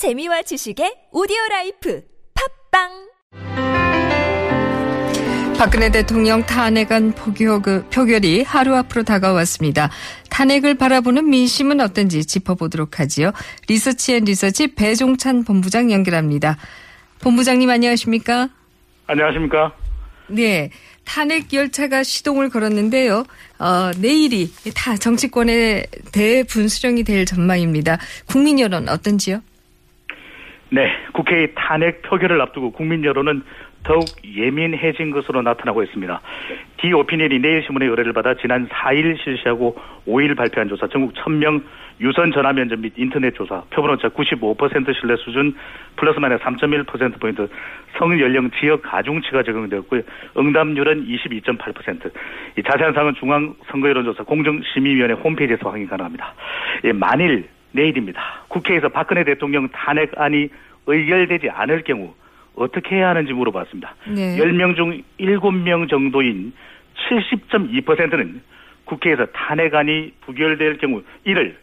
재미와 지식의 오디오 라이프 팟빵 박근혜 대통령 탄핵안 표결, 표결 이 하루 앞으로 다가왔습니다. 탄핵을 바라보는 민심은 어떤지 짚어보도록 하지요. 리서치앤리서치 배종찬 본부장 연결합니다. 본부장님 안녕하십니까? 안녕하십니까? 네. 탄핵 열차가 시동을 걸었는데요. 어, 내일이 다 정치권의 대분수령이 될 전망입니다. 국민 여론 어떤지요? 네, 국회의 탄핵 표결을 앞두고 국민 여론은 더욱 예민해진 것으로 나타나고 있습니다. 디오피니언이 내일신문의 의뢰를 받아 지난 4일 실시하고 5일 발표한 조사 전국 1000명 유선 전화 면접 및 인터넷 조사 표본오차 95% 신뢰 수준 플러스 마이너스 3.1%포인트 성연령 지역 가중치가 적용되었고요. 응답률은 22.8%. 이 자세한 사항은 중앙선거여론조사 공정심의위원회 홈페이지에서 확인 가능합니다. 예, 만일 내일입니다. 국회에서 박근혜 대통령 탄핵안이 의결되지 않을 경우 어떻게 해야 하는지 물어봤습니다. 네. 10명 중 7명 정도인 70.2%는 국회에서 탄핵안이 부결될 경우 이를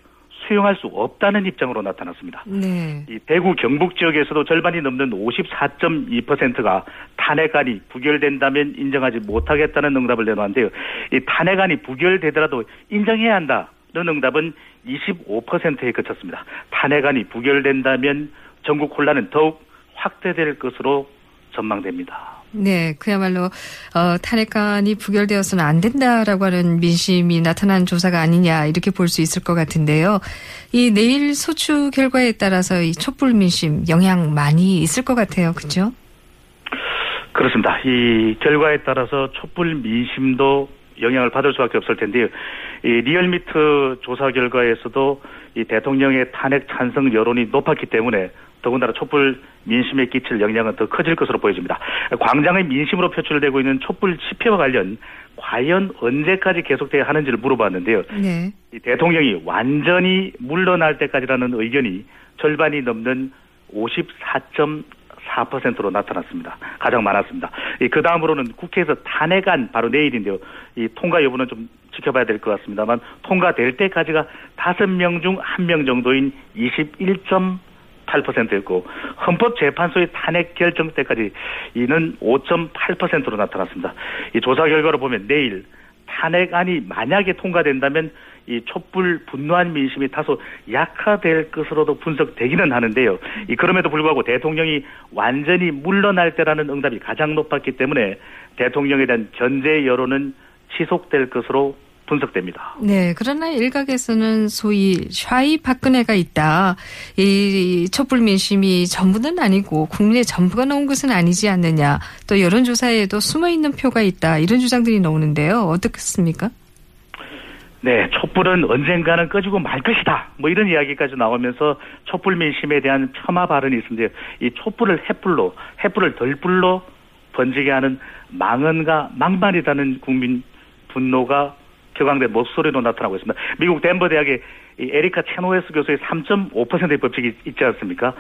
수용할 수 없다는 입장으로 나타났습니다. 네. 이 대구 경북 지역에서도 절반이 넘는 54.2%가 탄핵안이 부결된다면 인정하지 못하겠다는 응답을 내놓았는데요. 이 탄핵안이 부결되더라도 인정해야 한다 는 응답은 25%에 그쳤습니다. 탄핵안이 부결된다면 전국 혼란은 더욱 확대될 것으로 전망됩니다. 네, 그야말로 어, 탄핵안이 부결되어서는 안 된다라고 하는 민심이 나타난 조사가 아니냐 이렇게 볼 수 있을 것 같은데요. 이 내일 소추 결과에 따라서 이 촛불 민심 영향 많이 있을 것 같아요, 그렇죠? 그렇습니다. 이 결과에 따라서 촛불 민심도 영향을 받을 수밖에 없을 텐데요. 이 리얼미터 조사 결과에서도 이 대통령의 탄핵 찬성 여론이 높았기 때문에 더군다나 촛불 민심에 끼칠 영향은 더 커질 것으로 보여집니다. 광장의 민심으로 표출되고 있는 촛불 집회와 관련 과연 언제까지 계속돼야 하는지를 물어봤는데요. 네. 이 대통령이 완전히 물러날 때까지라는 의견이 절반이 넘는 54.4%로 나타났습니다. 가장 많았습니다. 그 다음으로는 국회에서 탄핵안 바로 내일인데요. 이 통과 여부는 좀 지켜봐야 될 것 같습니다만 통과될 때까지가 5명 중 1명 정도인 21. 8%였고 헌법재판소의 탄핵 결정 때까지 이는 5.8%로 나타났습니다. 이 조사 결과로 보면 내일 탄핵안이 만약에 통과된다면 이 촛불 분노한 민심이 다소 약화될 것으로도 분석되기는 하는데요. 이 그럼에도 불구하고 대통령이 완전히 물러날 때라는 응답이 가장 높았기 때문에 대통령에 대한 견제 여론은 지속될 것으로 분석됩니다. 네, 그러나 일각에서는 소위 샤이 박근혜가 있다. 이 촛불 민심이 전부는 아니고 국민의 전부가 나온 것은 아니지 않느냐. 또 여론조사에도 숨어 있는 표가 있다. 이런 주장들이 나오는데요. 어떻습니까? 네, 촛불은 언젠가는 꺼지고 말 것이다. 뭐 이런 이야기까지 나오면서 촛불 민심에 대한 폄하 발언이 있는데 이 촛불을 햇불로, 햇불을 덜불로 번지게 하는 망언과 망발이라는 국민 분노가 격앙된 목소리로 나타나고 있습니다. 미국 덴버 대학의 에리카 체노에스 교수의 3.5%의 법칙이 있지 않습니까?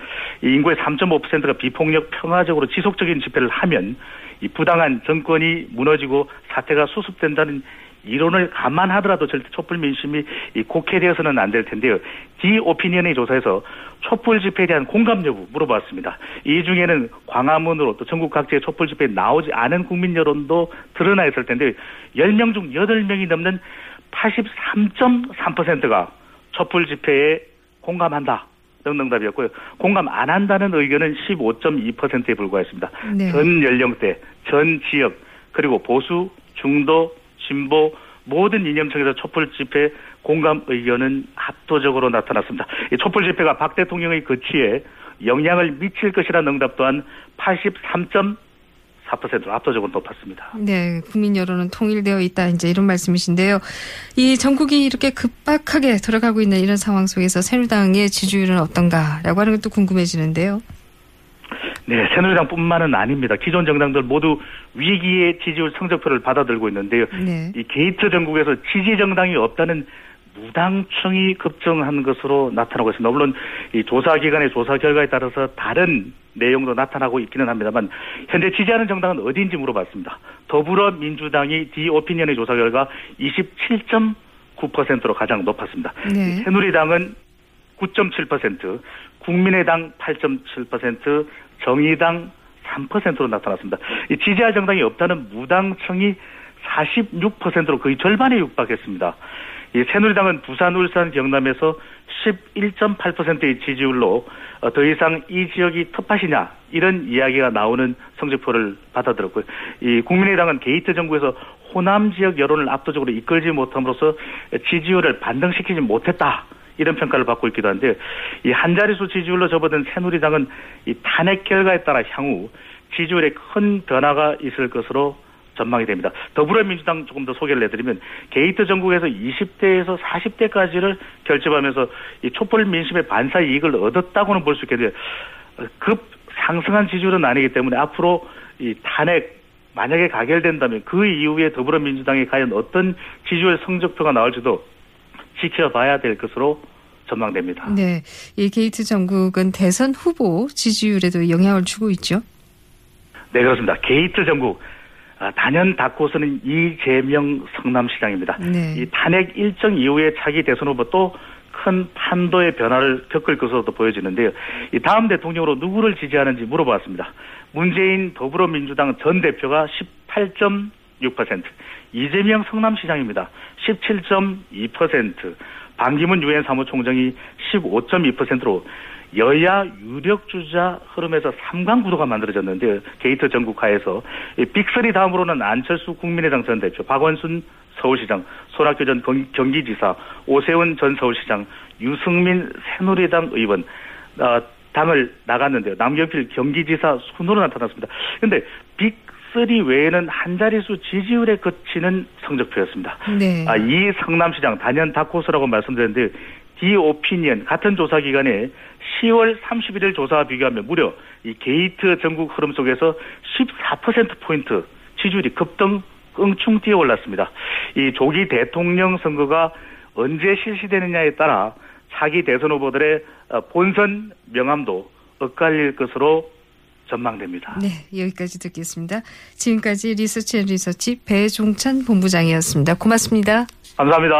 이 인구의 3.5%가 비폭력 평화적으로 지속적인 집회를 하면 이 부당한 정권이 무너지고 사태가 수습된다는 이론을 감안하더라도 절대 촛불 민심이 곡해되어서는 안 될 텐데요. 디오피니언의 조사에서 촛불 집회에 대한 공감 여부 물어봤습니다. 이 중에는 광화문으로 또 전국 각지의 촛불 집회에 나오지 않은 국민 여론도 드러나 있을 텐데 10명 중 8명이 넘는 83.3%가 촛불 집회에 공감한다. 등 응답이었고요. 공감 안 한다는 의견은 15.2%에 불과했습니다. 네. 전 연령대, 전 지역, 그리고 보수, 중도, 진보 모든 이념층에서 촛불 집회 공감 의견은 압도적으로 나타났습니다. 이 촛불 집회가 박 대통령의 거치에 영향을 미칠 것이라는 응답 또한 83.4%로 압도적으로 높았습니다. 네, 국민 여론은 통일되어 있다 이제 이런 말씀이신데요. 이 전국이 이렇게 급박하게 들어가고 있는 이런 상황 속에서 새누리당의 지지율은 어떤가라고 하는 것도 궁금해지는데요. 네, 새누리당뿐만은 아닙니다. 기존 정당들 모두 위기의 지지율 성적표를 받아들고 있는데요. 네. 이 게이트 정국에서 지지 정당이 없다는 무당층이 급증한 것으로 나타나고 있습니다. 물론 이 조사 기관의 조사 결과에 따라서 다른 내용도 나타나고 있기는 합니다만 현재 지지하는 정당은 어디인지 물어봤습니다. 더불어민주당이 디오피니언의 조사 결과 27.9%로 가장 높았습니다. 네. 새누리당은 9.7%, 국민의당 8.7%, 정의당 3%로 나타났습니다. 이 지지할 정당이 없다는 무당층이 46%로 거의 절반에 육박했습니다. 이 새누리당은 부산, 울산, 경남에서 11.8%의 지지율로 어, 더 이상 이 지역이 텃밭이냐 이런 이야기가 나오는 성적표를 받아들었고요. 이 국민의당은 게이트 정국에서 호남 지역 여론을 압도적으로 이끌지 못함으로써 지지율을 반등시키지 못했다. 이런 평가를 받고 있기도 한데 이 한 자릿수 지지율로 접어든 새누리당은 이 탄핵 결과에 따라 향후 지지율에 큰 변화가 있을 것으로 전망이 됩니다. 더불어민주당 조금 더 소개를 해드리면 게이트 정국에서 20대에서 40대까지를 결집하면서 이 촛불 민심의 반사 이익을 얻었다고는 볼 수 있겠는데 급 상승한 지지율은 아니기 때문에 앞으로 이 탄핵 만약에 가결된다면 그 이후에 더불어민주당이 과연 어떤 지지율 성적표가 나올지도 지켜봐야 될 것으로 전망됩니다. 네. 이 게이트 정국은 대선 후보 지지율에도 영향을 주고 있죠. 네, 그렇습니다. 게이트 정국. 아, 단연 다크호스는 이재명 성남시장입니다. 네. 이 탄핵 일정 이후에 차기 대선 후보 또 큰 판도의 변화를 겪을 것으로도 보여지는데요. 이 다음 대통령으로 누구를 지지하는지 물어봤습니다. 문재인 더불어민주당 전 대표가 18.6%, 이재명 성남시장입니다. 17.2%, 반기문 유엔 사무총장이 15.2%로 여야 유력 주자 흐름에서 삼강 구도가 만들어졌는데 게이트 정국하에서 빅3 다음으로는 안철수 국민의당 전 대표, 박원순 서울시장, 손학규 전 경기지사, 오세훈 전 서울시장, 유승민 새누리당 의원 어, 당을 나갔는데요. 남경필 경기지사 순으로 나타났습니다. 그런데 빅 3 외에는 한 자릿수 지지율에 그치는 성적표였습니다. 네. 아, 이 성남시장 단연 다크호스라고 말씀드렸는데 디오피니언 같은 조사 기관에 10월 31일 조사와 비교하면 무려 이 게이트 정국 흐름 속에서 14%포인트 지지율이 급등 껑충 뛰어 올랐습니다. 이 조기 대통령 선거가 언제 실시되느냐에 따라 차기 대선 후보들의 어, 본선 명함도 엇갈릴 것으로 전망됩니다. 네, 여기까지 듣겠습니다. 지금까지 리서치 앤 리서치 배종찬 본부장이었습니다. 고맙습니다. 감사합니다.